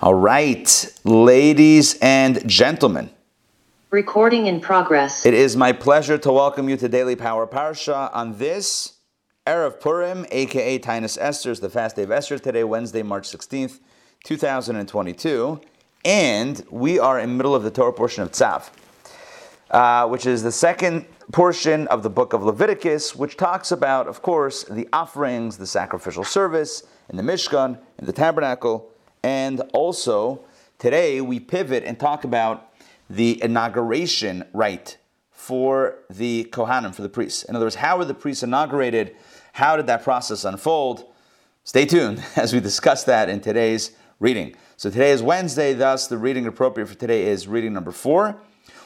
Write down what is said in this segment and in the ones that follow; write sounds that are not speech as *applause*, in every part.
All right, ladies and gentlemen, Recording in progress. it is my pleasure to welcome you to Daily Power Parsha on this Erev Purim, aka Taanis Esther's, the fast day of Esther, today, Wednesday, March 16th, 2022. And we are in the middle of the Torah portion of Tzav, uh, which is the second portion of the book of Leviticus, which talks about, of course, the offerings, the sacrificial service, in the Mishkan, in the tabernacle, and also today we pivot and talk about the inauguration rite for the Kohanim, for the priests. In other words, how were the priests inaugurated? How did that process unfold? Stay tuned *laughs* as we discuss that in today's reading. So today is Wednesday, thus the reading appropriate for today is reading number four.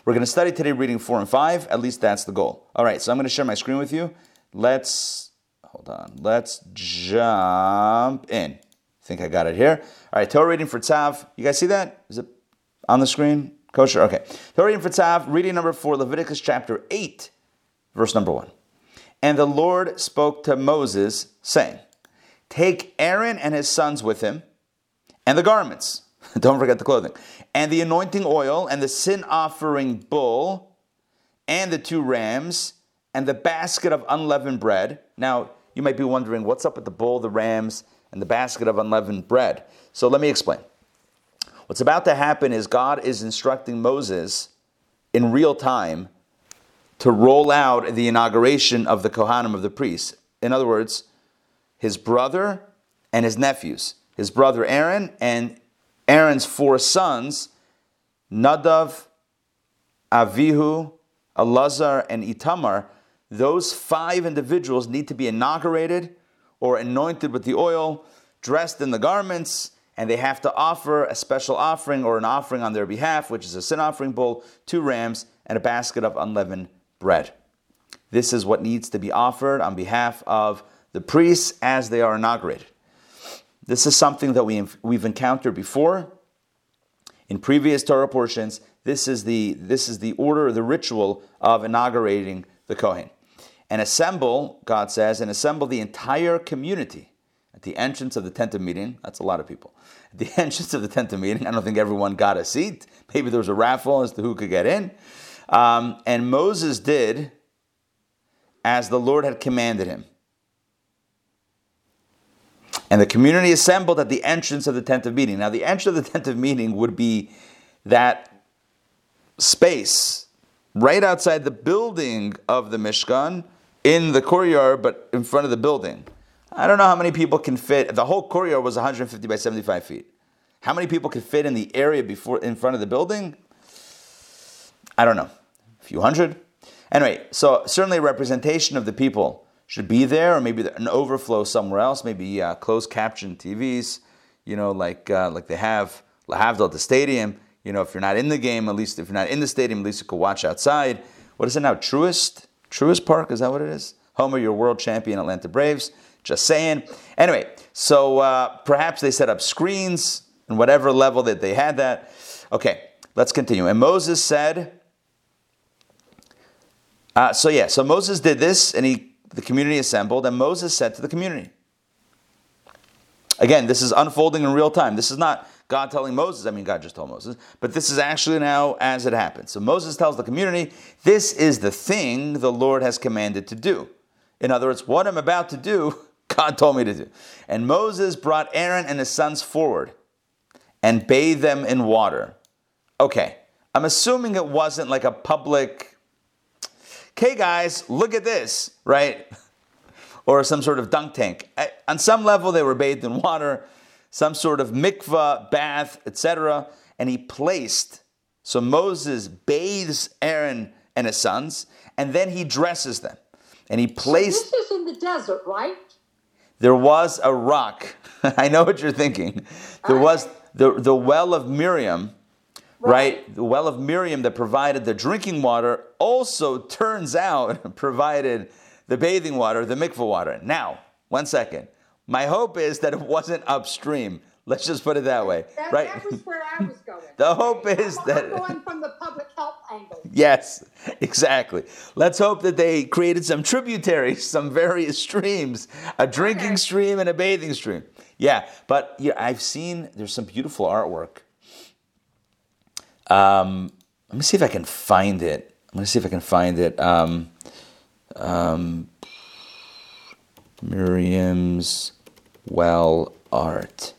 We're going to study today reading four and five. At least that's the goal. All right, so I'm going to share my screen with you. Let's hold on. Let's jump in. I think I got it here. All right, Torah reading for Tzav. You guys see that? Is it on the screen? Kosher. Okay. Torah reading for Tzav. Reading number four, Leviticus chapter eight, verse number one. And the Lord spoke to Moses, saying, Take Aaron and his sons with him, and the garments. *laughs* Don't forget the clothing. And the anointing oil, and the sin offering bull, and the two rams, and the basket of unleavened bread. Now, you might be wondering, what's up with the bull, the rams, and the basket of unleavened bread? So let me explain. What's about to happen is God is instructing Moses in real time to roll out the inauguration of the Kohanim of the priests. In other words, his brother and his nephews. His brother Aaron and Aaron's four sons, Nadav, Avihu, Elazar, and Itamar. Those five individuals need to be inaugurated or anointed with the oil, dressed in the garments, and they have to offer a special offering or an offering on their behalf, which is a sin offering bull, two rams, and a basket of unleavened bread. This is what needs to be offered on behalf of the priests as they are inaugurated. This is something that we, we've encountered before in previous Torah portions. This is the this is the order, the ritual of inaugurating the Kohen. And assemble, God says, and assemble the entire community at the entrance of the tent of meeting. That's a lot of people. At the *laughs* entrance of the tent of meeting, I don't think everyone got a seat. Maybe there was a raffle as to who could get in. Um, and Moses did as the Lord had commanded him. And the community assembled at the entrance of the tent of meeting. Now, the entrance of the tent of meeting would be that space right outside the building of the Mishkan in the courtyard, but in front of the building. I don't know how many people can fit. The whole courtyard was 150 by 75 feet. How many people could fit in the area before in front of the building? I don't know. A few hundred. Anyway, so certainly a representation of the people should be there, or maybe an overflow somewhere else. Maybe uh, closed caption TVs, you know, like uh, like they have Lahavdil at the stadium. You know, if you're not in the game, at least if you're not in the stadium, at least you could watch outside. What is it now? Truist? Truist Park? Is that what it is? Home of your world champion Atlanta Braves. Just saying. Anyway, so uh, perhaps they set up screens and whatever level that they had that. Okay, let's continue. And Moses said, uh, so yeah, so Moses did this, and he the community assembled, and Moses said to the community. Again, this is unfolding in real time. This is not God telling Moses, I mean, God just told Moses, but this is actually now as it happens. So Moses tells the community, This is the thing the Lord has commanded to do. In other words, what I'm about to do, *laughs* God told me to do. And Moses brought Aaron and his sons forward and bathed them in water. Okay, I'm assuming it wasn't like a public, okay, guys, look at this, right? *laughs* Or some sort of dunk tank. On some level, they were bathed in water some sort of mikvah, bath, etc. And he placed, so Moses bathes Aaron and his sons, and then he dresses them. And he placed. So this is in the desert, right? There was a rock. *laughs* I know what you're thinking. There was the, the well of Miriam, right. right? The well of Miriam that provided the drinking water also turns out *laughs* provided the bathing water, the mikvah water. Now, one second. My hope is that it wasn't upstream. Let's just put it that way, that, right? That was where I was going. *laughs* the hope is I'm, that I'm going from the public health angle. Yes, *laughs* exactly. Let's hope that they created some tributaries, *laughs* some various streams, a drinking Okay. stream and a bathing stream. Yeah, but yeah, I've seen there's some beautiful artwork. Um, let me see if I can find it. I'm gonna see if I can find it. Um, um, Miriam's well art.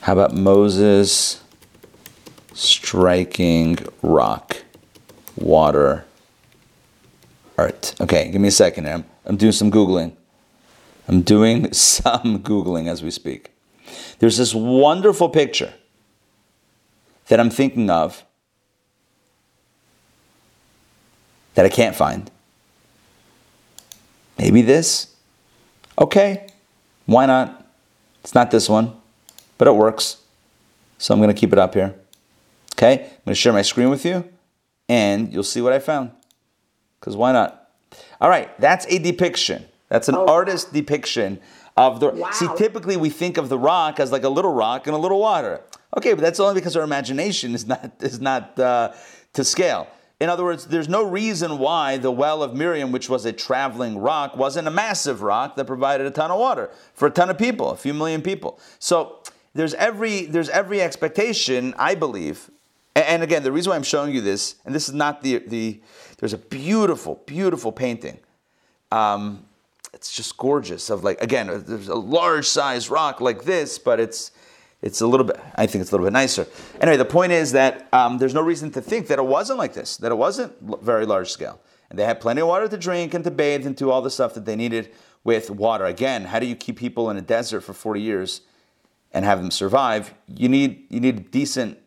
How about Moses striking rock, water, art? Okay, give me a second. I'm, I'm doing some Googling. I'm doing *laughs* some Googling as we speak. There's this wonderful picture that I'm thinking of that I can't find. Maybe this? Okay, why not? It's not this one, but it works. So I'm going to keep it up here. Okay, I'm going to share my screen with you and you'll see what I found. Because why not? All right, that's a depiction. That's an Oh. artist depiction of the. Wow. See, typically we think of the rock as like a little rock and a little water. Okay, but that's only because our imagination is not is not uh, to scale. In other words, there's no reason why the well of Miriam, which was a traveling rock, wasn't a massive rock that provided a ton of water for a ton of people, a few million people. So there's every there's every expectation, I believe. And again, the reason why I'm showing you this, and this is not the the there's a beautiful, beautiful painting um, it's just gorgeous. Of like again, there's a large size rock like this, but it's it's a little bit. I think it's a little bit nicer. Anyway, the point is that um, there's no reason to think that it wasn't like this. That it wasn't very large scale, and they had plenty of water to drink and to bathe and do all the stuff that they needed with water. Again, how do you keep people in a desert for 40 years and have them survive? You need you need a decent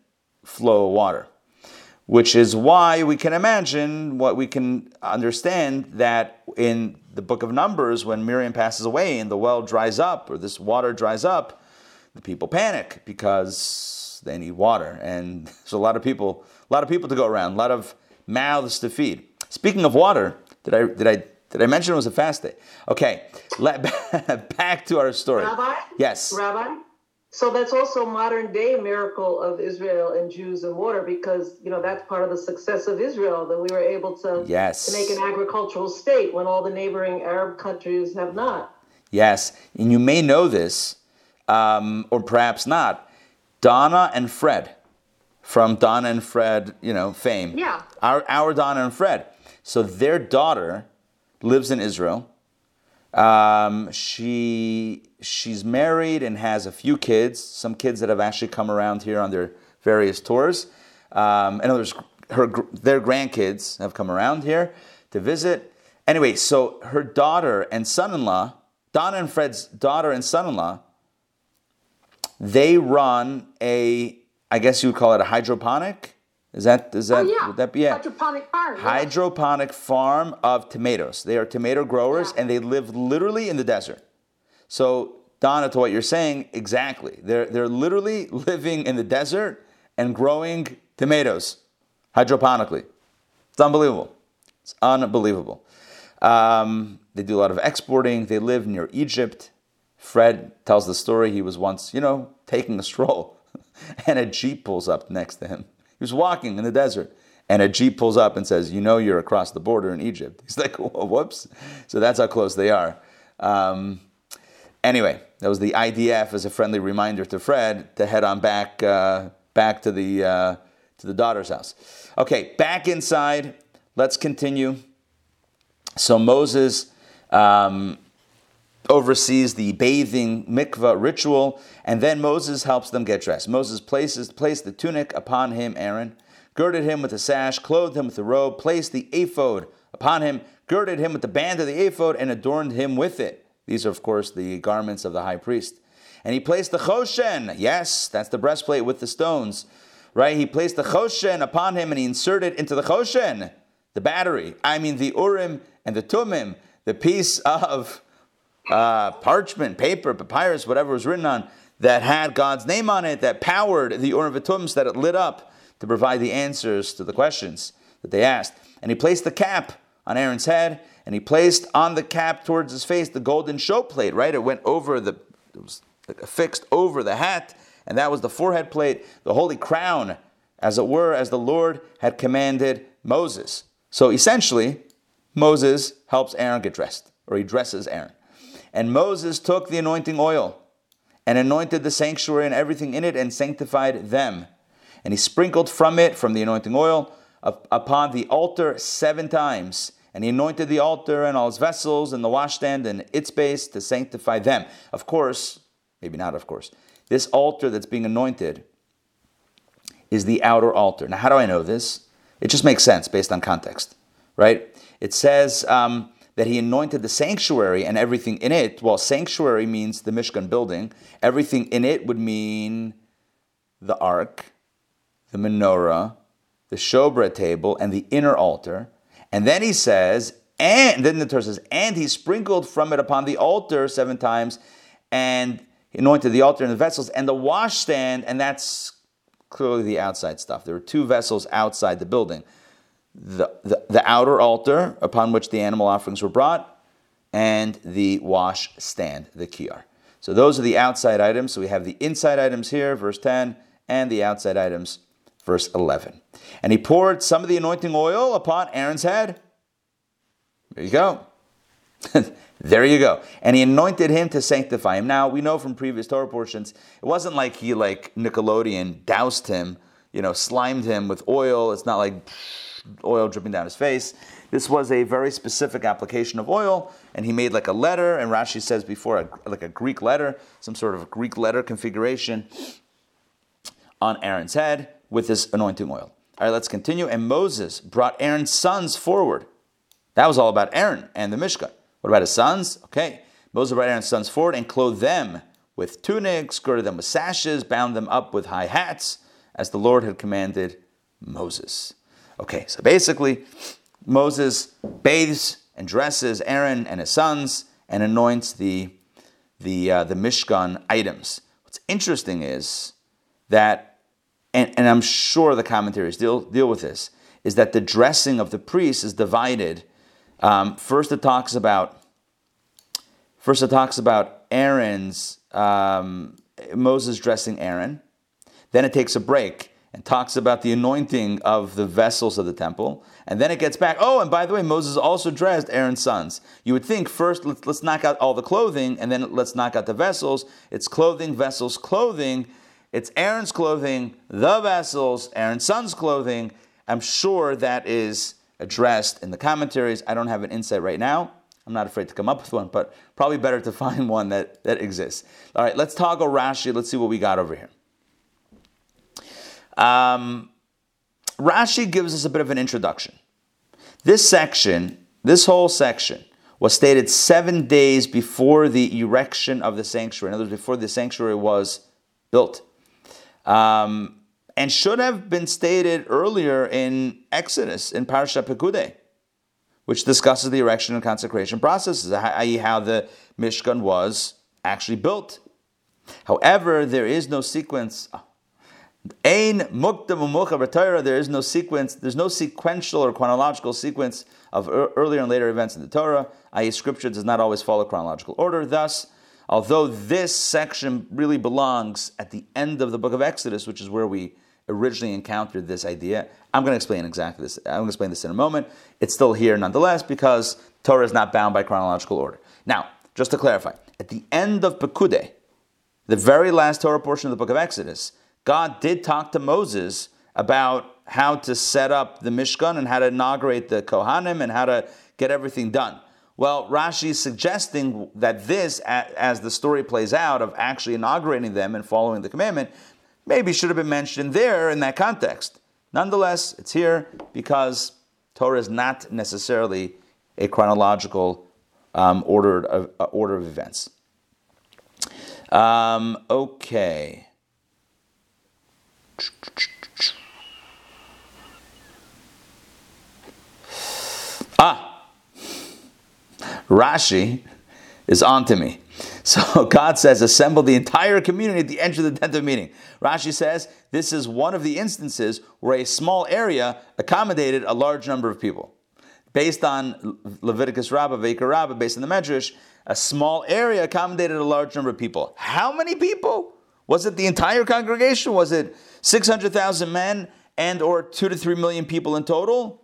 flow of water which is why we can imagine what we can understand that in the book of Numbers, when Miriam passes away and the well dries up or this water dries up, the people panic because they need water. And *laughs* there's a lot of people, a lot of people to go around, a lot of mouths to feed. Speaking of water, did I did I did I mention it was a fast day? Okay, let, *laughs* back to our story. Rabbi? Yes. Rabbi? So that's also modern day miracle of Israel and Jews and water because you know that's part of the success of Israel that we were able to, Yes. to make an agricultural state when all the neighboring Arab countries have not. Yes, and you may know this, um, or perhaps not. Donna and Fred, from Donna and Fred, you know, fame. Yeah. Our, our Donna and Fred. So their daughter lives in Israel. Um, she she's married and has a few kids. Some kids that have actually come around here on their various tours. Um, in other words, her their grandkids have come around here to visit. Anyway, so her daughter and son-in-law, Donna and Fred's daughter and son-in-law, they run a, I guess you would call it a hydroponic. Is that is that oh yeah. would that be it? Hydroponic farm. yeah. hydroponic farm of tomatoes. They are tomato growers Yeah. and they live literally in the desert. So, Donna, to what you're saying, exactly. They're, they're literally *laughs* living in the desert and growing tomatoes hydroponically. It's unbelievable. It's unbelievable. Um, they do a lot of exporting. They live near Egypt. Fred tells the story. He was once, you know, taking a stroll, *laughs* and a jeep pulls up next to him. He was walking in the desert, and a jeep pulls up and says, "You know, you're across the border in Egypt." *laughs* He's like, "Whoops!" So that's how close they are. Um, anyway, that was the IDF as a friendly reminder to Fred to head on back uh, back to the uh, to the daughter's house. Okay, back inside. Let's continue. So Moses um, oversees the bathing mikvah ritual, and then Moses helps them get dressed. Moses places placed the tunic upon him, Aaron, girded him with the sash, clothed him with the robe, placed the ephod upon him, girded him with the band of the ephod, and adorned him with it. These are, of course, the garments of the high priest. And he placed the choshen, yes, that's the breastplate with the stones, right? He placed the choshen upon him and he inserted into the choshen the battery, I mean the urim and the tumim, the piece of uh, parchment, paper, papyrus, whatever was written on, that had God's name on it, that powered the Urim that it lit up to provide the answers to the questions that they asked. And he placed the cap on Aaron's head, and he placed on the cap towards his face the golden show plate, right? It went over the, it was affixed over the hat, and that was the forehead plate, the holy crown, as it were, as the Lord had commanded Moses. So essentially, Moses helps Aaron get dressed, or he dresses Aaron. And Moses took the anointing oil and anointed the sanctuary and everything in it and sanctified them. And he sprinkled from it, from the anointing oil, upon the altar seven times. And he anointed the altar and all its vessels and the washstand and its base to sanctify them. Of course, maybe not of course, this altar that's being anointed is the outer altar. Now, how do I know this? It just makes sense based on context, right? It says um, that he anointed the sanctuary and everything in it. Well, sanctuary means the Mishkan building. Everything in it would mean the ark, the menorah, the showbread table, and the inner altar. And then he says, and then the Torah says, and he sprinkled from it upon the altar seven times, and anointed the altar and the vessels and the washstand, and that's clearly the outside stuff. There were two vessels outside the building the, the, the outer altar upon which the animal offerings were brought, and the wash stand, the kiyar. So those are the outside items. So we have the inside items here, verse 10, and the outside items, verse 11. And he poured some of the anointing oil upon Aaron's head. There you go. *laughs* there you go. And he anointed him to sanctify him. Now we know from previous Torah portions, it wasn't like he like Nickelodeon doused him, you know, slimed him with oil. It's not like oil dripping down his face. This was a very specific application of oil, and he made like a letter, and Rashi says before, a, like a Greek letter, some sort of Greek letter configuration on Aaron's head with this anointing oil. All right, let's continue. And Moses brought Aaron's sons forward. That was all about Aaron and the Mishkan. What about his sons? Okay. Moses brought Aaron's sons forward and clothed them with tunics, girded them with sashes, bound them up with high hats, as the Lord had commanded Moses. Okay, so basically, Moses bathes and dresses Aaron and his sons and anoints the, the, uh, the Mishkan items. What's interesting is that, and, and I'm sure the commentaries deal, deal with this, is that the dressing of the priests is divided. Um, first, it talks about first it talks about Aaron's um, Moses dressing Aaron. Then it takes a break and talks about the anointing of the vessels of the temple. And then it gets back. Oh, and by the way, Moses also dressed Aaron's sons. You would think first let's, let's knock out all the clothing, and then let's knock out the vessels. It's clothing, vessels, clothing. It's Aaron's clothing, the vessels, Aaron's son's clothing. I'm sure that is addressed in the commentaries. I don't have an insight right now. I'm not afraid to come up with one, but probably better to *laughs* find one that, that exists. All right, let's toggle Rashi. Let's see what we got over here. Um, Rashi gives us a bit of an introduction. This section, this whole section, was stated seven days before the erection of the sanctuary. In other words, before the sanctuary was built. Um, and should have been stated earlier in Exodus, in Parashat Pekudei, which discusses the erection and consecration processes, i.e., how the Mishkan was actually built. However, there is no sequence. Ain mukdam There is no sequence. There's no sequential or chronological sequence of earlier and later events in the Torah. I.e., Scripture does not always follow chronological order. Thus, although this section really belongs at the end of the book of Exodus, which is where we originally encountered this idea, I'm going to explain exactly this. I'm going to explain this in a moment. It's still here nonetheless because Torah is not bound by chronological order. Now, just to clarify, at the end of Pekudei, the very last Torah portion of the book of Exodus, God did talk to Moses about how to set up the Mishkan and how to inaugurate the Kohanim and how to get everything done. Well, Rashi is suggesting that this, as the story plays out of actually inaugurating them and following the commandment, maybe should have been mentioned there in that context. Nonetheless, it's here because Torah is not necessarily a chronological um, order, of, uh, order of events. Um, okay. Ah, Rashi is on to me. *laughs* So God says, assemble the entire community at the end of the tent of meeting. Rashi says, this is one of the instances where a small area accommodated a large number of people. Based on Leviticus Rabbah, Vayikra Rabbah, based on the Medrash, a small area accommodated a large number of people. How many people? Was it the entire congregation? Was it 600,000 men and or 2 to 3 million people in total?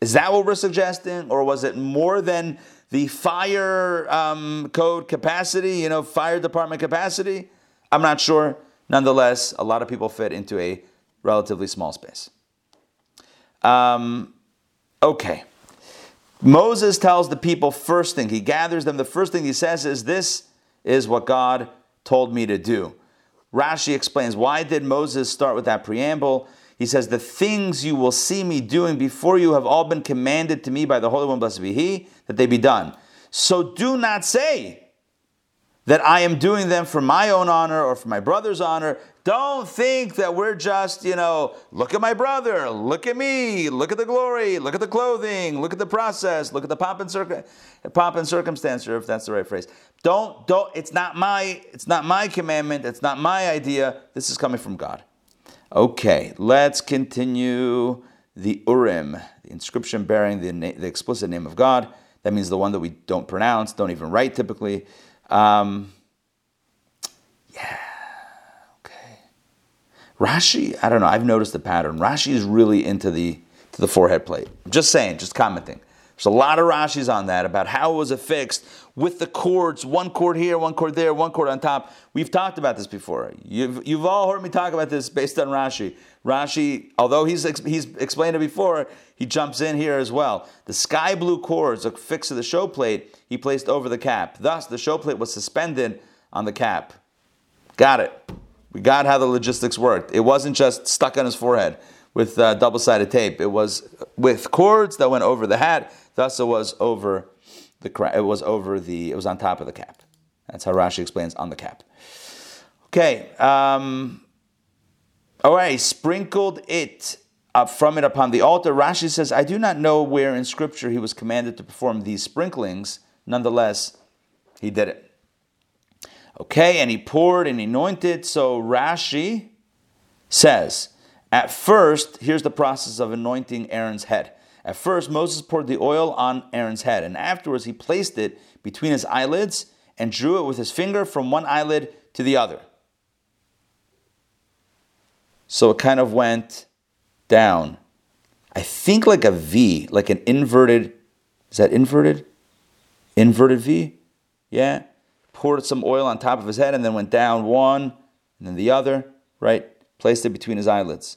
Is that what we're suggesting? Or was it more than the fire um, code capacity, you know, fire department capacity? I'm not sure. Nonetheless, a lot of people fit into a relatively small space. Um, okay. Moses tells the people first thing, he gathers them. The first thing he says is, This is what God told me to do. Rashi explains, Why did Moses start with that preamble? He says, The things you will see me doing before you have all been commanded to me by the Holy One, blessed be He, that they be done. So do not say that I am doing them for my own honor or for my brother's honor. Don't think that we're just, you know, look at my brother, look at me, look at the glory, look at the clothing, look at the process, look at the pomp and, circum- pomp and circumstance, or if that's the right phrase. Don't, don't, it's not my, it's not my commandment, it's not my idea. This is coming from God. Okay, let's continue the Urim, the inscription bearing the, na- the explicit name of God. That means the one that we don't pronounce, don't even write typically. Um, yeah. Rashi, I don't know. I've noticed the pattern. Rashi is really into the to the forehead plate. Just saying, just commenting. There's a lot of Rashis on that about how was it fixed with the cords, one cord here, one cord there, one cord on top. We've talked about this before. You've, you've all heard me talk about this based on Rashi. Rashi, although he's, he's explained it before, he jumps in here as well. The sky blue cords are fixed to the show plate he placed over the cap. Thus, the show plate was suspended on the cap. Got it. We got how the logistics worked. It wasn't just stuck on his forehead with uh, double-sided tape. It was with cords that went over the hat. Thus, it was over the it was over the it was on top of the cap. That's how Rashi explains on the cap. Okay. Um, all right. Sprinkled it up from it upon the altar. Rashi says, I do not know where in Scripture he was commanded to perform these sprinklings. Nonetheless, he did it. Okay, and he poured and anointed. So Rashi says, at first, here's the process of anointing Aaron's head. At first, Moses poured the oil on Aaron's head, and afterwards he placed it between his eyelids and drew it with his finger from one eyelid to the other. So it kind of went down. I think like a V, like an inverted, is that inverted? Inverted V? Yeah. Poured some oil on top of his head and then went down one and then the other, right? Placed it between his eyelids.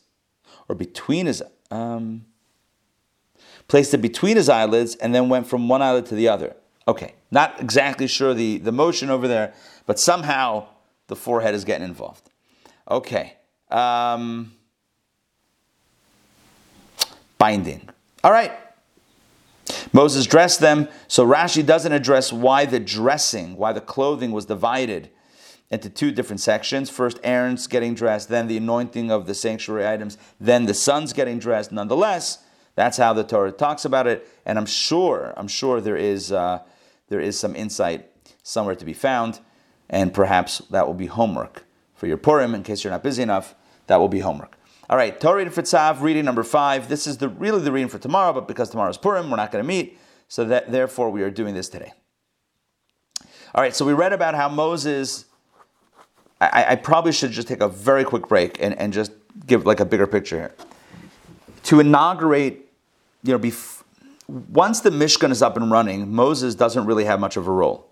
Or between his, um, placed it between his eyelids, and then went from one eyelid to the other. Okay, not exactly sure the, the motion over there, but somehow the forehead is getting involved. Okay. Um, binding. All right. Moses dressed them, so Rashi doesn't address why the dressing, why the clothing was divided into two different sections. First, Aaron's getting dressed, then the anointing of the sanctuary items, then the sons getting dressed. Nonetheless, that's how the Torah talks about it, and I'm sure, I'm sure there is uh, there is some insight somewhere to be found, and perhaps that will be homework for your Purim. In case you're not busy enough, that will be homework. All right, Torah for Tzav, reading number five. This is the really the reading for tomorrow, but because tomorrow is Purim, we're not going to meet, so that therefore we are doing this today. All right, so we read about how Moses. I, I probably should just take a very quick break and, and just give like a bigger picture here to inaugurate, you know, bef- once the Mishkan is up and running, Moses doesn't really have much of a role.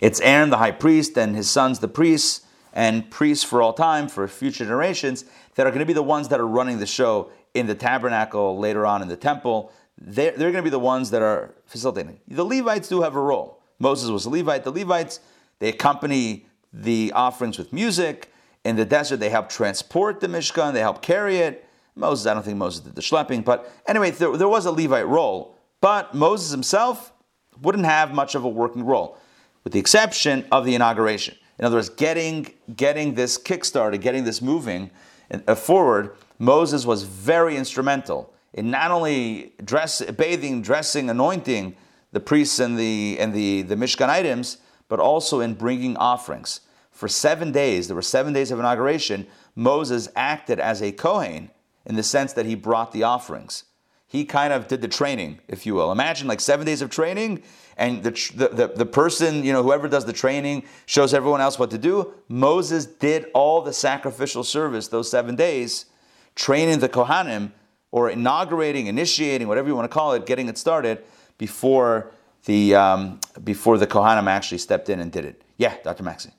It's Aaron, the high priest, and his sons, the priests, and priests for all time, for future generations, that are going to be the ones that are running the show in the tabernacle, later on in the temple. They're, they're going to be the ones that are facilitating. The Levites do have a role. Moses was a Levite. The Levites, they accompany the offerings with music. In the desert, they help transport the Mishkan, they help carry it. Moses, I don't think Moses did the schlepping, but anyway, there, there was a Levite role. But Moses himself wouldn't have much of a working role, with the exception of the inauguration. In other words, getting, getting this kickstarted, getting this moving Uh, forward, Moses was very instrumental in not only dress, bathing, dressing, anointing the priests and the, and the, the Mishkan items, but also in bringing offerings. For seven days, there were seven days of inauguration, Moses acted as a Kohen in the sense that he brought the offerings. He kind of did the training, if you will. Imagine like seven days of training, and the, the, the, person, you know, whoever does the training shows everyone else what to do. Moses did all the sacrificial service those seven days, training the Kohanim or inaugurating, initiating, whatever you want to call it, getting it started before the um, before the Kohanim actually stepped in and did it. Yeah, Dr. Maxey.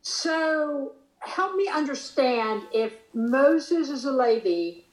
So help me understand if Moses is a Levi,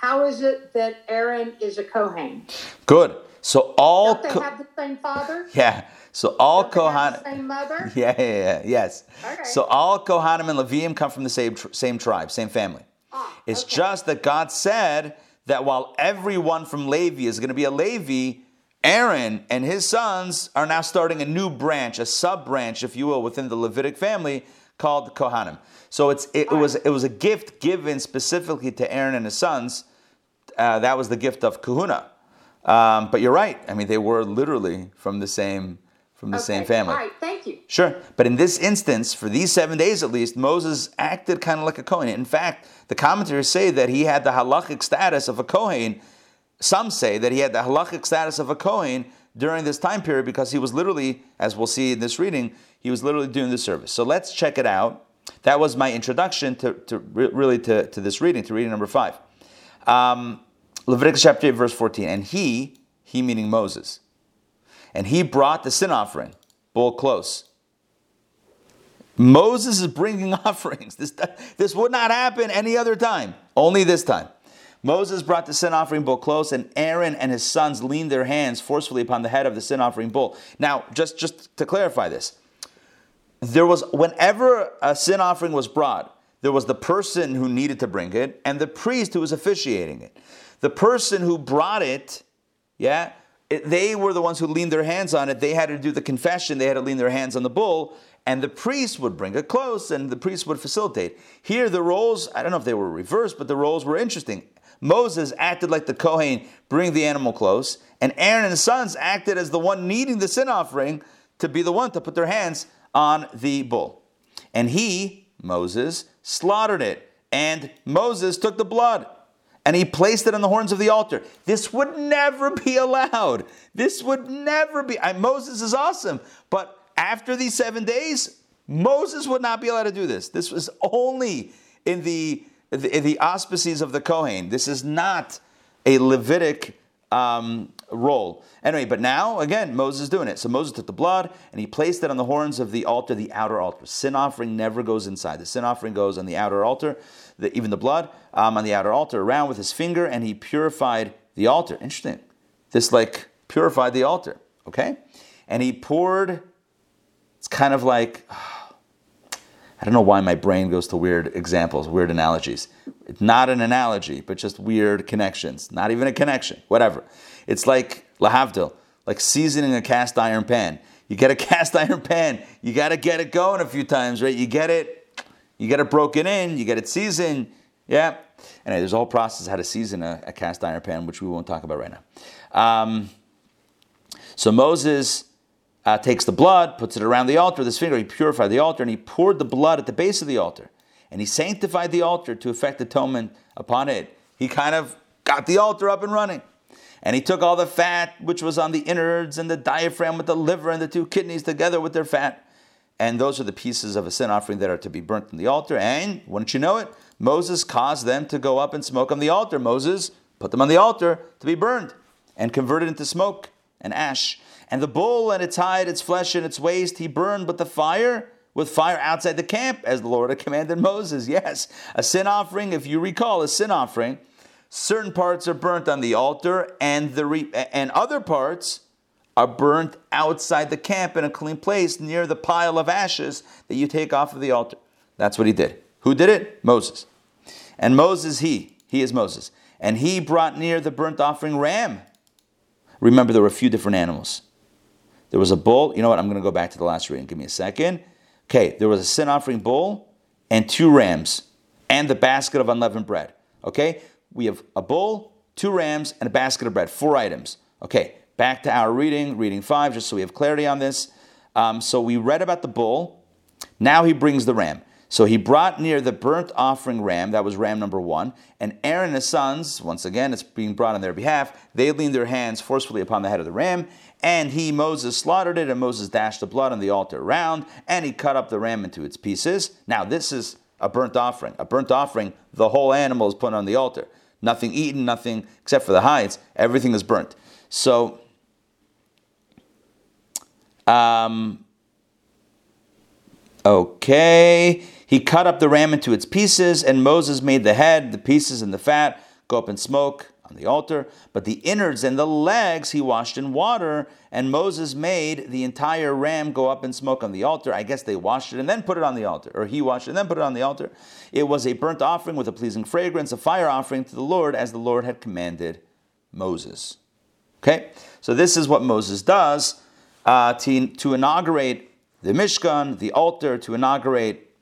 how is it that Aaron is a Kohen? Good. So all Don't they Co- have the same father? *laughs* yeah. So all Don't they have Kohanim. the same mother? *laughs* Yeah, yeah, yeah, yes. Okay. So all Kohanim and Leviim come from the same same tribe, same family. Ah, It's okay. just that God said that while everyone from Levi is going to be a Levi, Aaron and his sons are now starting a new branch, a sub branch, if you will, within the Levitic family called Kohanim. So it's it, it was it was a gift given specifically to Aaron and his sons. Uh, that was the gift of Kahuna. Um, but you're right. I mean, they were literally from the same from the same family. All right, thank you. Sure. But in this instance, for these seven days at least, Moses acted kind of like a Kohen. In fact, the commentators say that he had the halachic status of a Kohen. Some say that he had the halachic status of a Kohen during this time period because he was literally, as we'll see in this reading, he was literally doing the service. So let's check it out. That was my introduction to, to really to, to this reading, to reading number five. Um, Leviticus chapter 8, verse 14. And he, he meaning Moses, and he brought the sin offering, bull close. Moses is bringing *laughs* offerings. This, this would not happen any other time, only this time. Moses brought the sin offering bull close, and Aaron and his sons leaned their hands forcefully upon the head of the sin offering bull. Now, just, just to clarify this, there was, whenever a sin offering was brought, there was the person who needed to bring it and the priest who was officiating it. The person who brought it, yeah, it- they were the ones who leaned their hands on it. They had to do the confession, they had to lean their hands on the bull, and the priest would bring it close and the priest would facilitate. Here, the roles, I don't know if they were reversed, but the roles were interesting. Moses acted like the Kohen, bring the animal close, and Aaron and his sons acted as the one needing the sin offering to be the one to put their hands on the bull. And he, Moses, slaughtered it. And Moses took the blood and he placed it on the horns of the altar. This would never *laughs* be allowed. This would never be. I, Moses is awesome. But after these seven days, Moses would not be allowed to do this. This was only in the, in the auspices of the Kohen. This is not a Levitic um, role. Anyway, but now, again, Moses is doing it. So Moses took the blood and he placed it on the horns of the altar, the outer altar. Sin offering never goes inside. The sin offering goes on the outer altar, the, even the blood um, on the outer altar, around with his finger, and he purified the altar. Interesting. This, like, purified the altar, okay? And he poured, it's kind of like, *sighs* I don't know why my brain goes to weird examples, weird analogies. It's not an analogy, but just weird connections. Not even a connection, whatever. It's like lahavdil, like seasoning a cast iron pan. You get a *laughs* cast iron pan, you got to get it going a few times, right? You get it, you get it broken in, you get it seasoned, yeah. And there's a whole process how to season a, a cast iron pan, which we won't talk about right now. Um, so Moses uh, takes the blood, puts it around the altar with his finger. He purified the altar, and he poured the blood at the base of the altar. And he sanctified the altar to effect atonement upon it. He kind of got the altar up and running. And he took all the fat, which was on the innards and the diaphragm with the liver and the two kidneys together with their fat. And those are the pieces of a sin offering that are to be burnt on the altar. And wouldn't you know it, Moses caused them to go up and smoke on the altar. Moses put them on the altar to be burned and converted into smoke and ash. And the bull and its hide, its flesh, and its waste he burned but the fire, with fire outside the camp, as the Lord had commanded Moses. Yes, a sin offering, if you recall, a sin offering, certain parts are burnt on the altar, and the re- and other parts are burnt outside the camp in a clean place near the pile of ashes that you take off of the altar. That's what he did. Who did it? Moses. And Moses, he, he is Moses. And he brought near the burnt offering ram. Remember, there were a few different animals. There was a bull. You know what? I'm going to go back to the last reading. Give me a second. Okay, there was a sin offering bull and two rams and the basket of unleavened bread. Okay, we have a bull, two rams, and a basket of bread. Four items. Okay, back to our reading, reading five, just so we have clarity on this. Um, so we read about the bull. Now he brings the ram. So he brought near the burnt offering ram, that was ram number one, and Aaron and his sons, once again, it's being brought on their behalf, they leaned their hands forcefully upon the head of the ram, and he, Moses, slaughtered it, and Moses dashed the blood on the altar around, and he cut up the ram into its pieces. Now, this is a burnt offering. A burnt offering, the whole animal is put on the altar. Nothing eaten, nothing except for the hides. Everything is burnt. So, um, okay. He cut up the ram into its pieces, and Moses made the head, the pieces, and the fat go up in smoke on the altar. But the innards and the legs he washed in water, and Moses made the entire ram go up in smoke on the altar. I guess they washed it and then put it on the altar, or he washed it and then put it on the altar. It was a burnt offering with a pleasing fragrance, a fire offering to the Lord, as the Lord had commanded Moses. Okay, so this is what Moses does uh, to, to inaugurate the Mishkan, the altar, to inaugurate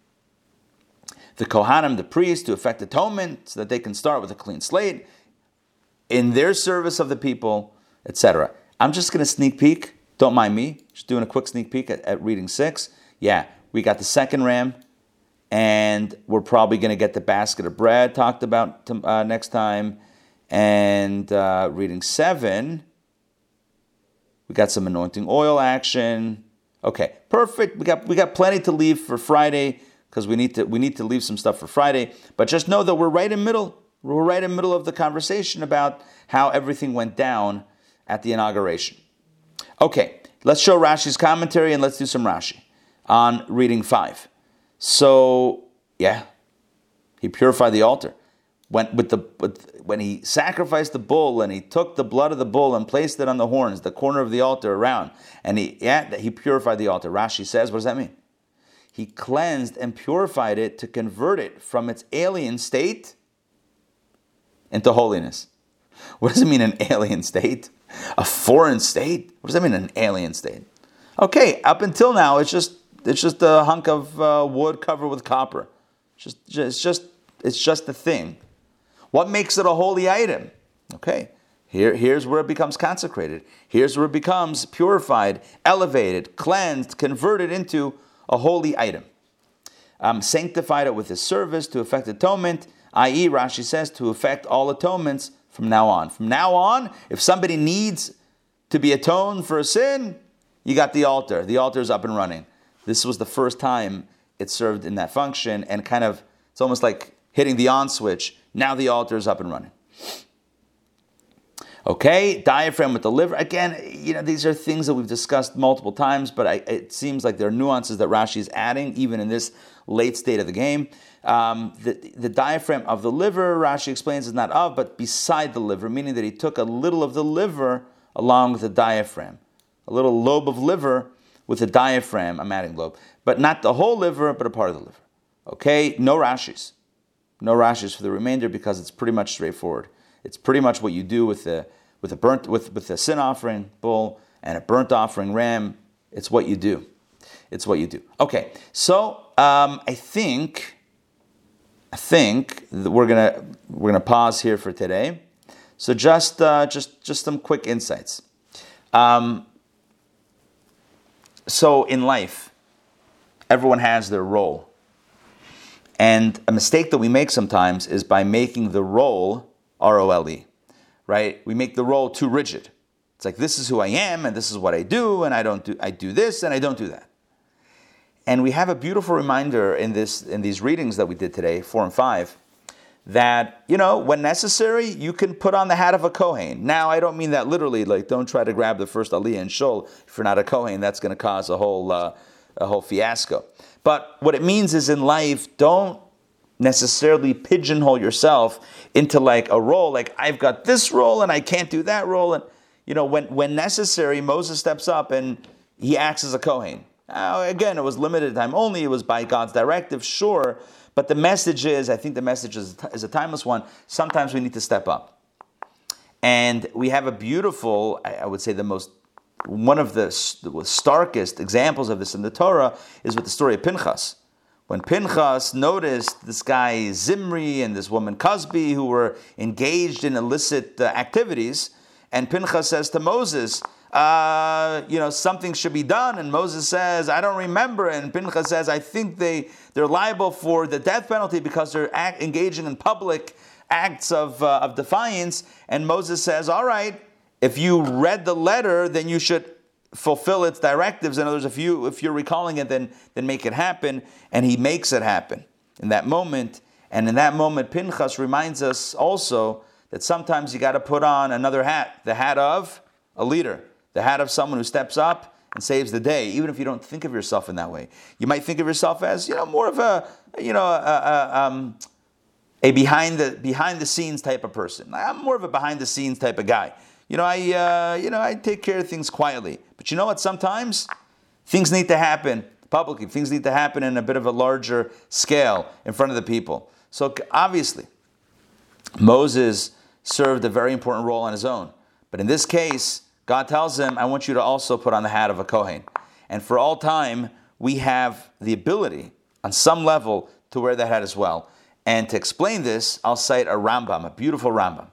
the Kohanim, the priests, to effect atonement so that they can start with a clean slate in their service of the people, etc. I'm just going to sneak peek. Don't mind me. Just doing a quick sneak peek at, at reading six. Yeah, we got the second ram, and we're probably going to get the basket of bread talked about uh, next time. And uh, reading seven, we got some anointing oil action. Okay, perfect. We got we got plenty to leave for Friday because we need to we need to leave some stuff for Friday. But just know that we're right in middle. We're right in middle of the conversation about how everything went down at the inauguration. Okay, let's show Rashi's commentary and let's do some Rashi on reading five. So yeah, he purified the altar. When, with the, with, when he sacrificed the bull and he took the blood of the bull and placed it on the horns, the corner of the altar around, and he yeah, he purified the altar. Rashi says, what does that mean? He cleansed and purified it to convert it from its alien state into holiness. What does it mean, an alien state? A foreign state? What does that mean, an alien state? Okay, up until now, it's just it's just a hunk of uh, wood covered with copper. Just, it's just it's just a thing. What makes it a holy item? Okay, here, here's where it becomes consecrated. Here's where it becomes purified, elevated, cleansed, converted into a holy item. Um, sanctified it with his service to effect atonement, i.e., Rashi says, to effect all atonements from now on. From now on, if somebody needs to be atoned for a sin, you got the altar. The altar is up and running. This was the first time it served in that function, and kind of, it's almost like hitting the on switch. Now the altar is up and running. Okay, diaphragm with the liver. Again, you know, these are things that we've discussed multiple times, but I, it seems like there are nuances that Rashi is adding, even in this late state of the game. Um, the, the diaphragm of the liver, Rashi explains, is not of, but beside the liver, meaning that he took a little of the liver along with the diaphragm. A little lobe of liver with a diaphragm, I'm adding lobe, but not the whole liver, but a part of the liver. Okay, no Rashis. No Rashis for the remainder because it's pretty much straightforward. It's pretty much what you do with the with a burnt with, with a sin offering bull and a burnt offering ram. It's what you do. It's what you do. Okay, so um, I think I think we're gonna we're gonna pause here for today. So just uh, just just some quick insights. Um, so in life, everyone has their role, and a mistake that we make sometimes is by making the role R O L E, right? We make the role too rigid. It's like this is who I am, and this is what I do, and I don't do I do this, and I don't do that. And we have a beautiful reminder in this in these readings that we did today, four and five, that you know when necessary you can put on the hat of a kohen. Now I don't mean that literally. Like don't try to grab the first aliyah and shul if you're not a kohen. That's going to cause a whole uh, a whole fiasco. But what it means is in life, don't necessarily pigeonhole yourself into like a role. Like I've got this role and I can't do that role. And you know when when necessary, Moses steps up and he acts as a kohen. Now, again, it was limited time only. It was by God's directive, sure. But the message is, I think the message is, is a timeless one. Sometimes we need to step up. And we have a beautiful, I would say the most, one of the starkest examples of this in the Torah is with the story of Pinchas. When Pinchas noticed this guy Zimri and this woman Cozbi who were engaged in illicit uh, activities, and Pinchas says to Moses, uh, you know, something should be done. And Moses says, I don't remember. And Pinchas says, I think they, they're liable for the death penalty because they're act, engaging in public acts of, uh, of defiance. And Moses says, All right, if you read the letter, then you should fulfill its directives. In other words, if, you, if you're recalling it, then, then make it happen. And he makes it happen in that moment. And in that moment, Pinchas reminds us also that sometimes you got to put on another hat, the hat of a leader, the hat of someone who steps up and saves the day, even if you don't think of yourself in that way. You might think of yourself as, you know, more of a, you know, a, a, um, a behind the behind the scenes type of person. I'm more of a behind the scenes type of guy. You know, I uh, you know I take care of things quietly. But you know what? Sometimes things need to happen publicly. Things need to happen in a bit of a larger scale in front of the people. So obviously, Moses served a very important role on his own. But in this case, God tells him, I want you to also put on the hat of a Kohen. And for all time, we have the ability, on some level, to wear that hat as well. And to explain this, I'll cite a Rambam, a beautiful Rambam.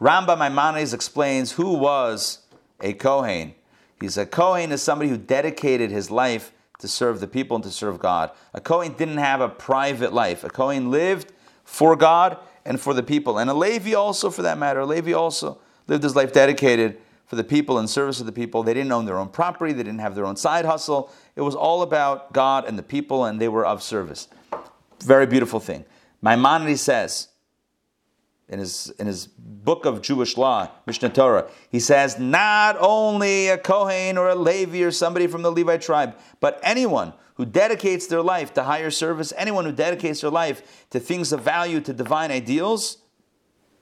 Rambam Maimonides explains who was a Kohen. He's a Kohen is somebody who dedicated his life to serve the people and to serve God. A Kohen didn't have a private life. A Kohen lived for God and for the people. And a Levi also, for that matter, a Levi also lived his life dedicated for the people and service of the people. They didn't own their own property, they didn't have their own side hustle. It was all about God and the people, and they were of service. Very beautiful thing. Maimonides says, in his, in his book of Jewish law, Mishnah Torah, he says, not only a Kohen or a Levi or somebody from the Levite tribe, but anyone who dedicates their life to higher service, anyone who dedicates their life to things of value, to divine ideals,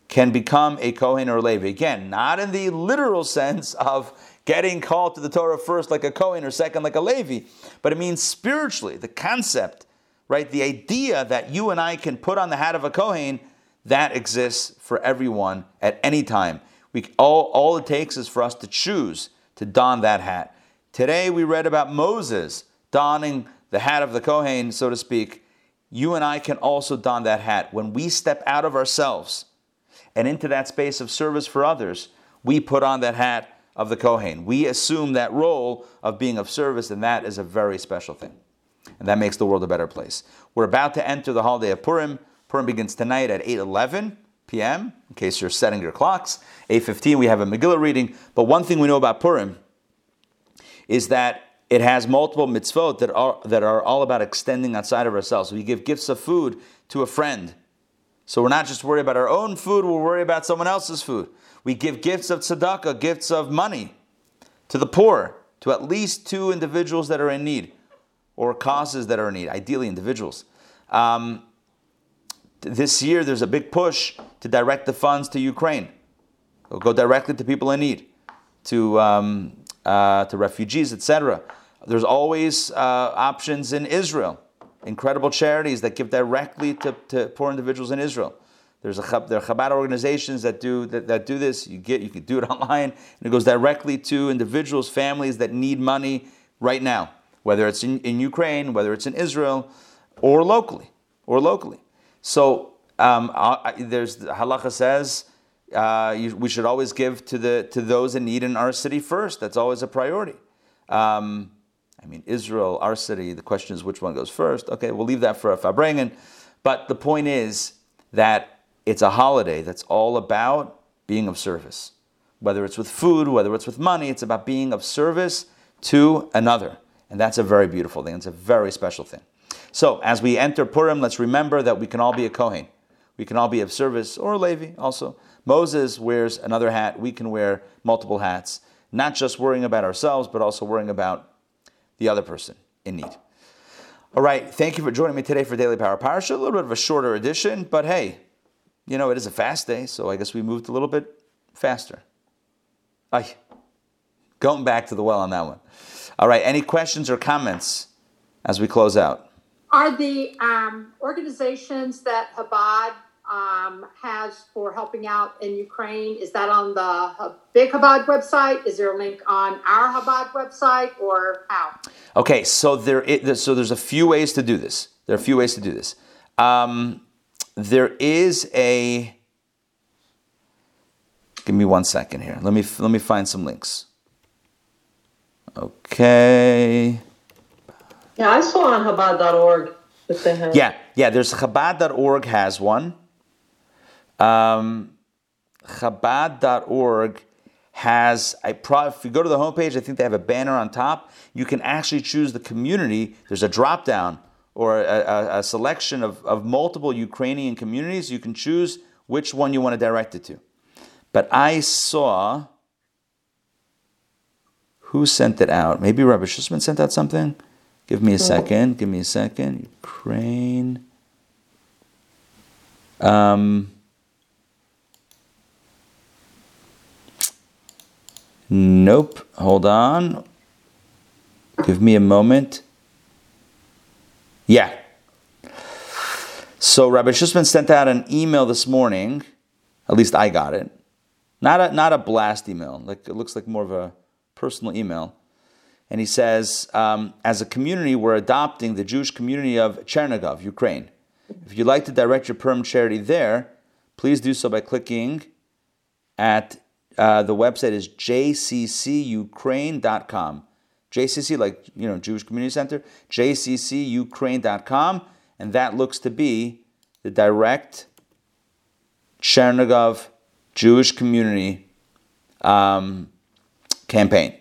can become a Kohen or a Levi. Again, not in the literal sense of getting called to the Torah first like a Kohen or second like a Levi, but it means spiritually, the concept, right? The idea that you and I can put on the hat of a Kohen, that exists for everyone at any time. We, all, all it takes is for us to choose to don that hat. Today we read about Moses donning the hat of the Kohen, so to speak. You and I can also don that hat. When we step out of ourselves, and into that space of service for others, we put on that hat of the Kohen. We assume that role of being of service, and that is a very special thing. And that makes the world a better place. We're about to enter the holiday of Purim. Purim begins tonight at 8.11 p.m., in case you're setting your clocks. 8.15, we have a Megillah reading. But one thing we know about Purim is that it has multiple mitzvot that are, that are all about extending outside of ourselves. We give gifts of food to a friend so we're not just worried about our own food, we're worried about someone else's food. We give gifts of tzedakah, gifts of money to the poor, to at least two individuals that are in need, or causes that are in need, ideally individuals. Um, this year, there's a big push to direct the funds to Ukraine. It'll go directly to people in need, to, um, uh, to refugees, etc. There's always uh, options in Israel incredible charities that give directly to, to poor individuals in Israel. There's a there are Chabad organizations that do that, that do this. You get you can do it *laughs* online, and it goes directly to individuals, families that need money right now, whether it's in, in Ukraine, whether it's in Israel, or locally, or locally. So um, I, there's halacha says uh, you, we should always give to the to those in need in our city first. That's always a priority. Um, I mean, Israel, our city, the question is which one goes first. Okay, we'll leave that for a Farbrengen. But the point is that it's a holiday that's all about being of service. Whether it's with food, whether it's with money, it's about being of service to another. And that's a very beautiful thing. It's a very special thing. So, as we enter Purim, let's remember that we can all be a Kohen. We can all be of service, or a Levi also. Moses wears another hat. We can wear multiple hats, not just worrying about ourselves, but also worrying about the other person in need. All right, thank you for joining me today for Daily Power Parsha. A little bit of a shorter edition, but hey, you know, it is a fast day, so I guess we moved a little bit faster. Ay, going back to the well on that one. All right, any questions or comments as we close out? Are the um, organizations that Chabad um, has for helping out in Ukraine. Is that on the Big Chabad website? Is there a link on our Chabad website, or how? Okay, so there, is, so there's a few ways to do this. There are a few ways to do this. Um, there is a. Give me one second here. Let me let me find some links. Okay. Yeah, I saw on Chabad.org that. Yeah, yeah. There's Chabad.org has one. Um, Chabad.org has, I pro- if you go to the homepage, I think they have a banner on top. You can actually choose the community. There's a drop down or a, a, a selection of, of multiple Ukrainian communities. You can choose which one you want to direct it to. But I saw who sent it out. Maybe Rabbi Schussman sent out something. Give me a second. Give me a second. Ukraine. Um, nope. Hold on. Give me a moment. Yeah. So Rabbi Schussman sent out an email this morning. At least I got it. Not a not a blast email. Like it looks like more of a personal email. And he says, um, as a community, we're adopting the Jewish community of Chernigov, Ukraine. If you'd like to direct your Purim charity there, please do so by clicking at uh, the website is jccukraine.com. JCC, like, you know, Jewish Community Center, jccukraine.com, and that looks to be the direct Chernigov Jewish community um, campaign.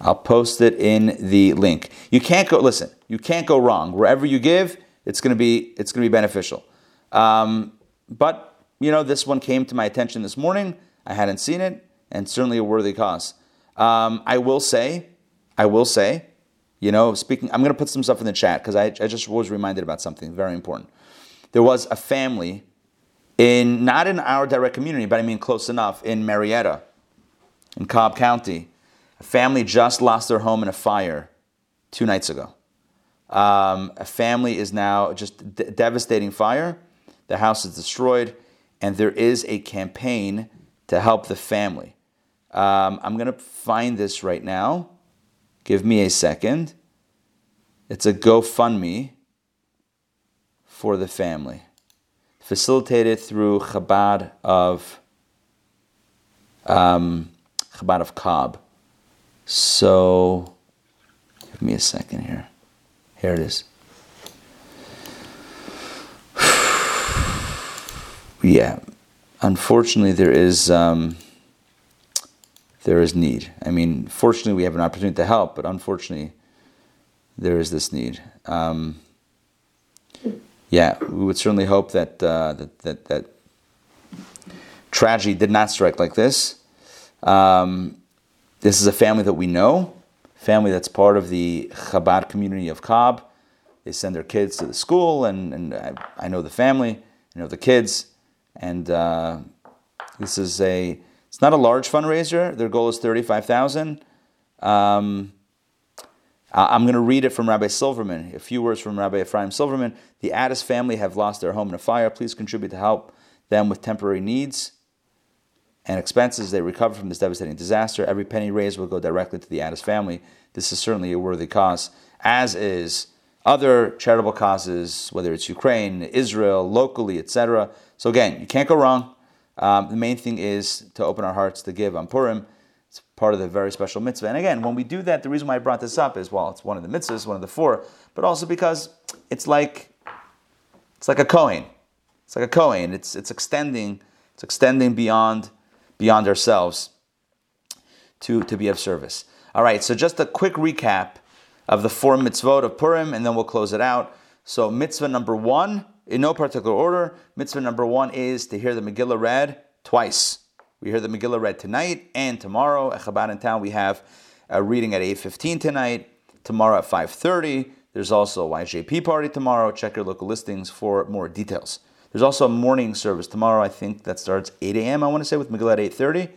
I'll post it in the link. You can't go. Listen, you can't go wrong. Wherever you give, it's going to be it's to be beneficial. Um, but you know, this one came to my attention this morning. I hadn't seen it, and certainly a worthy cause. Um, I will say, I will say, you know, speaking. I'm going to put some stuff in the chat because I, I just was reminded about something very important. There was a family in not in our direct community, but I mean close enough in Marietta, in Cobb County family just lost their home in a fire two nights ago. Um, a family is now just d- devastating fire. The house is destroyed, and there is a campaign to help the family. Um, I'm going to find this right now. Give me a second. It's a GoFundMe for the family, facilitated through Chabad of um, Chabad of Cobb. So, give me a second here. Here it is. *sighs* yeah, unfortunately, there is um, there is need. I mean, fortunately, we have an opportunity to help, but unfortunately, there is this need. Um, yeah, we would certainly hope that, uh, that that that tragedy did not strike like this. Um, this is a family that we know, family that's part of the Chabad community of Cobb. They send their kids to the school, and, and I, I know the family, I know the kids, and uh, this is a. It's not a large fundraiser. Their goal is thirty-five thousand. Um, I'm going to read it from Rabbi Silverman. A few words from Rabbi Ephraim Silverman. The Addis family have lost their home in a fire. Please contribute to help them with temporary needs and expenses they recover from this devastating disaster. Every penny raised will go directly to the Addis family. This is certainly a worthy cause, as is other charitable causes, whether it's Ukraine, Israel, locally, etc. So again, you can't go wrong. Um, the main thing is to open our hearts to give on Purim. It's part of the very special mitzvah. And again, when we do that, the reason why I brought this up is well, it's one of the mitzvahs, one of the four, but also because it's like it's like a Kohen. It's like a Kohen. It's it's extending, it's extending beyond beyond ourselves to, to be of service. All right, so just a quick recap of the four mitzvot of Purim, and then we'll close it out. So, mitzvah number one, in no particular order, mitzvah number one is to hear the Megillah read twice. We hear the Megillah read tonight and tomorrow. At Chabad in town, we have a reading at 8.15 tonight, tomorrow at 5.30. There's also a YJP party tomorrow. Check your local listings for more details. There's also a morning service tomorrow. I think that starts 8 a.m. I want to say with Megillah at 8:30.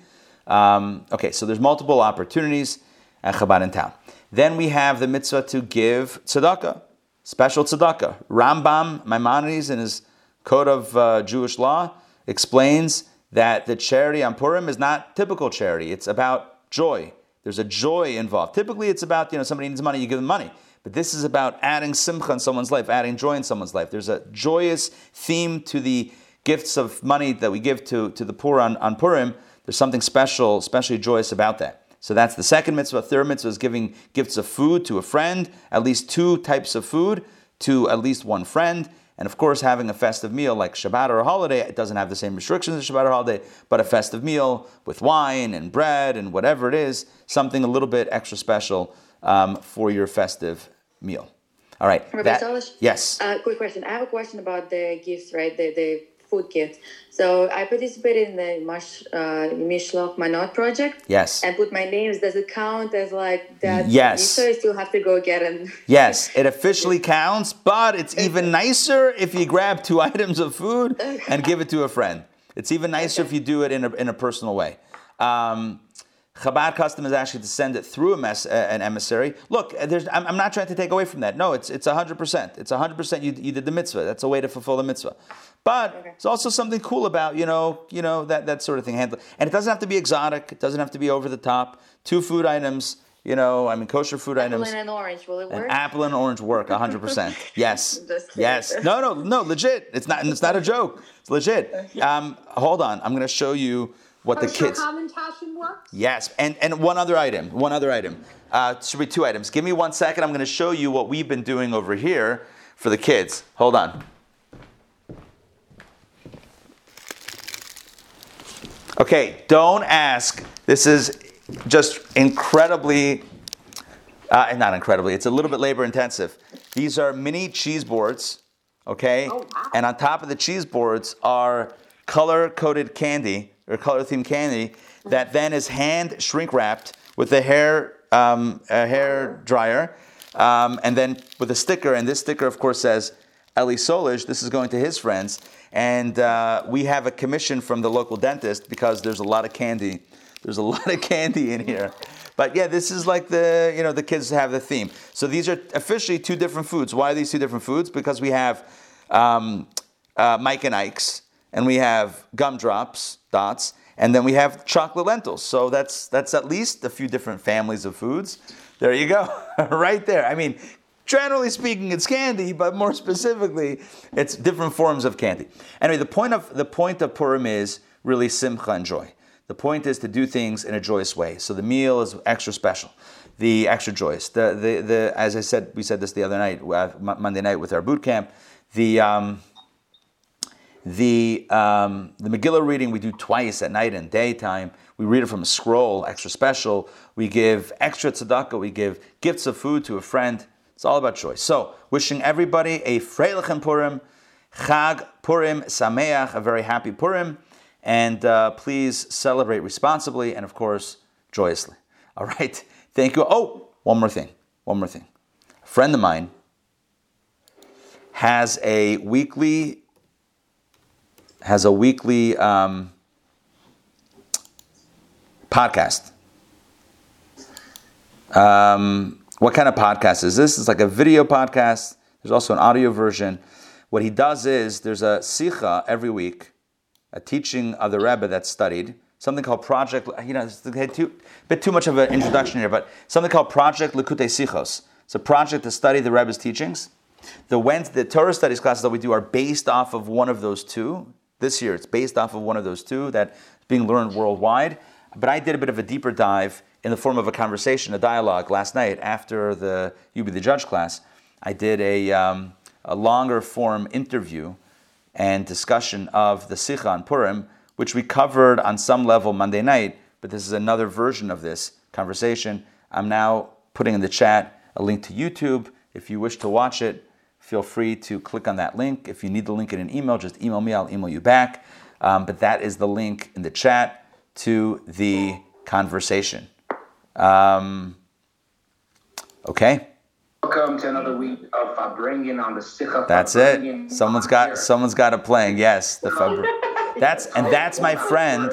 Um, okay, so there's multiple opportunities at Chabad in town. Then we have the mitzvah to give tzedakah, special tzedakah. Rambam Maimonides in his Code of uh, Jewish Law explains that the charity on Purim is not typical charity. It's about joy. There's a joy involved. Typically, it's about you know somebody needs money, you give them money. But this is about adding simcha in someone's life, adding joy in someone's life. There's a joyous theme to the gifts of money that we give to, to the poor on, on Purim. There's something special, especially joyous about that. So that's the second mitzvah. Third mitzvah is giving gifts of food to a friend, at least two types of food to at least one friend. And of course, having a festive meal like Shabbat or a holiday, it doesn't have the same restrictions as Shabbat or holiday, but a festive meal with wine and bread and whatever it is, something a little bit extra special um, for your festive meal. All right. That- Solish? yes. Uh, quick question. I have a question about the gifts, right? The the food gifts. So I participated in the Mash, uh, Mishloch Manot project. Yes. And put my names. Does it count as like that? Yes. So I still have to go get it. *laughs* Yes, it officially counts, but it's even nicer if you grab two *laughs* items of food and give it to a friend. It's even nicer if you do it in a, in a personal way. Um, Chabad custom is actually to send it through a mess, uh, an emissary. Look, there's, I'm, I'm not trying to take away from that. No, it's it's 100%. It's 100% you, you did the mitzvah. That's a way to fulfill the mitzvah. But Okay. it's also something cool about, you know, you know that, that sort of thing. And it doesn't have to be exotic. It doesn't have to be over the top. Two food items, you know, I mean, kosher food Apple items. Apple and orange. Will it An work? apple and orange work 100%. *laughs* Yes. Yes. No, no, no, legit. It's not it's not a joke. It's legit. *laughs* Um, hold on. I'm going to show you what the kids Hamantaschen works? Yes. And and one other item. One other item. Uh, should be two items. Give me one second. I'm going to show you what we've been doing over here for the kids. Hold on. Okay, don't ask. This is just incredibly, uh, not incredibly, it's a little bit labor intensive. These are mini cheese boards, okay? Oh, wow. And on top of the cheese boards are color coded candy or color themed candy that then is hand shrink wrapped with a hair, um, a hair dryer um, and then with a sticker. And this sticker, of course, says Eli Solish. This is going to his friends. And uh, we have a commission from the local dentist because there's a lot of candy. There's a *laughs* lot of candy in here. But yeah, this is like the, you know, the kids have the theme. So these are officially two different foods. Why are these two different foods? Because we have um, uh, Mike and Ike's, and we have gumdrops, dots, and then we have chocolate lentils. So that's that's at least a few different families of foods. There you go, *laughs* right there. I mean, generally speaking, it's candy, but more specifically, it's different forms of candy. Anyway, the point of the point of Purim is really simcha and joy. The point is to do things in a joyous way. So the meal is extra special, the extra joyous. The the, the as I said, we said this the other night, uh, Monday night with our boot camp. The um, the um, the Megillah reading we do twice at night and daytime. We read it from a scroll, extra special. We give extra tzedakah. We give gifts of food to a friend. It's all about choice. So, wishing everybody a Freilichen Purim, Chag Purim Sameach, a very happy Purim, and uh, please celebrate responsibly and, of course, joyously. All right. Thank you. Oh, one more thing. One more thing. A friend of mine has a weekly has a weekly um, podcast. Um, what kind of podcast is this? It's like a video podcast. There's also an audio version. What he does is there's a sicha every week, a teaching of the Rebbe that's studied, something called Project, you know, it's a bit too much of an introduction here, but something called Project Likutei Sichos. It's a project to study the Rebbe's teachings. The Wednesday, the Torah studies classes that we do are based off of one of those two. This year, it's based off of one of those two that's being learned worldwide. But I did a bit of a deeper dive in the form of a conversation, a dialogue last night after the You Be the Judge class. I did a, um, a longer form interview and discussion of the Sikha on Purim, which we covered on some level Monday night, but this is another version of this conversation. I'm now putting in the chat a link to YouTube. If you wish to watch it, feel free to click on that link. If you need the link in an email, just email me, I'll email you back. Um, but that is the link in the chat to the conversation. Um, okay. Welcome to another week of Farbrengen on the Sikha. That's it. Someone's got someone's got a playing. Yes, the Fabr- *laughs* That's and that's my friend.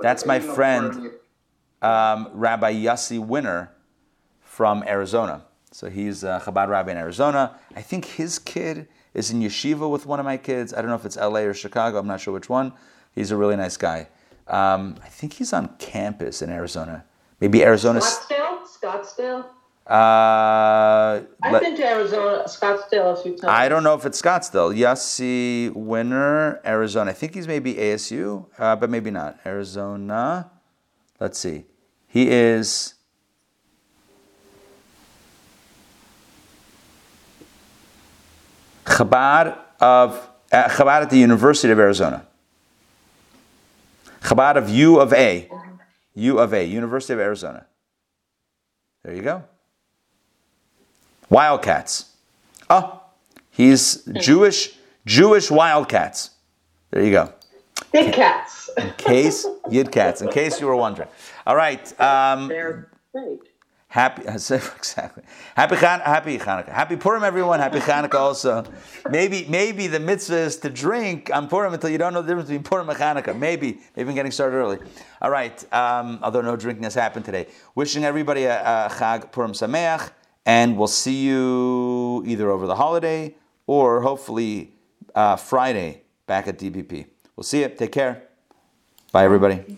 That's my friend, um, Rabbi Yossi Winner from Arizona. So he's a Chabad rabbi in Arizona. I think his kid is in yeshiva with one of my kids. I don't know if it's LA or Chicago. I'm not sure which one. He's a really nice guy. Um, I think he's on campus in Arizona. Maybe Arizona. Scottsdale? Scottsdale? Uh, I've let- been to Arizona, Scottsdale a few times. I don't know if it's Scottsdale. Yossi Winner, Arizona. I think he's maybe ASU, uh, but maybe not. Arizona. Let's see. He is. Chabad of uh, Chabad at the University of Arizona. Chabad of U of A, U of A, University of Arizona. There you go. Wildcats. Oh, he's Jewish Jewish Wildcats. There you go. Big cats. In case Yid Cats. In case you were wondering. All right. *laughs* Um, They're great. Happy, *laughs* exactly. Happy Chan, happy Hanukkah. Happy Purim, everyone. Happy Hanukkah also. Maybe, maybe the mitzvah is to drink on Purim until you don't know the difference between Purim and Hanukkah. Maybe, maybe I'm getting started early. All right. Um, although no drinking has happened today. Wishing everybody a, a Chag Purim Sameach, and we'll see you either over the holiday or hopefully uh, Friday back at DBP. We'll see you. Take care. Bye, everybody.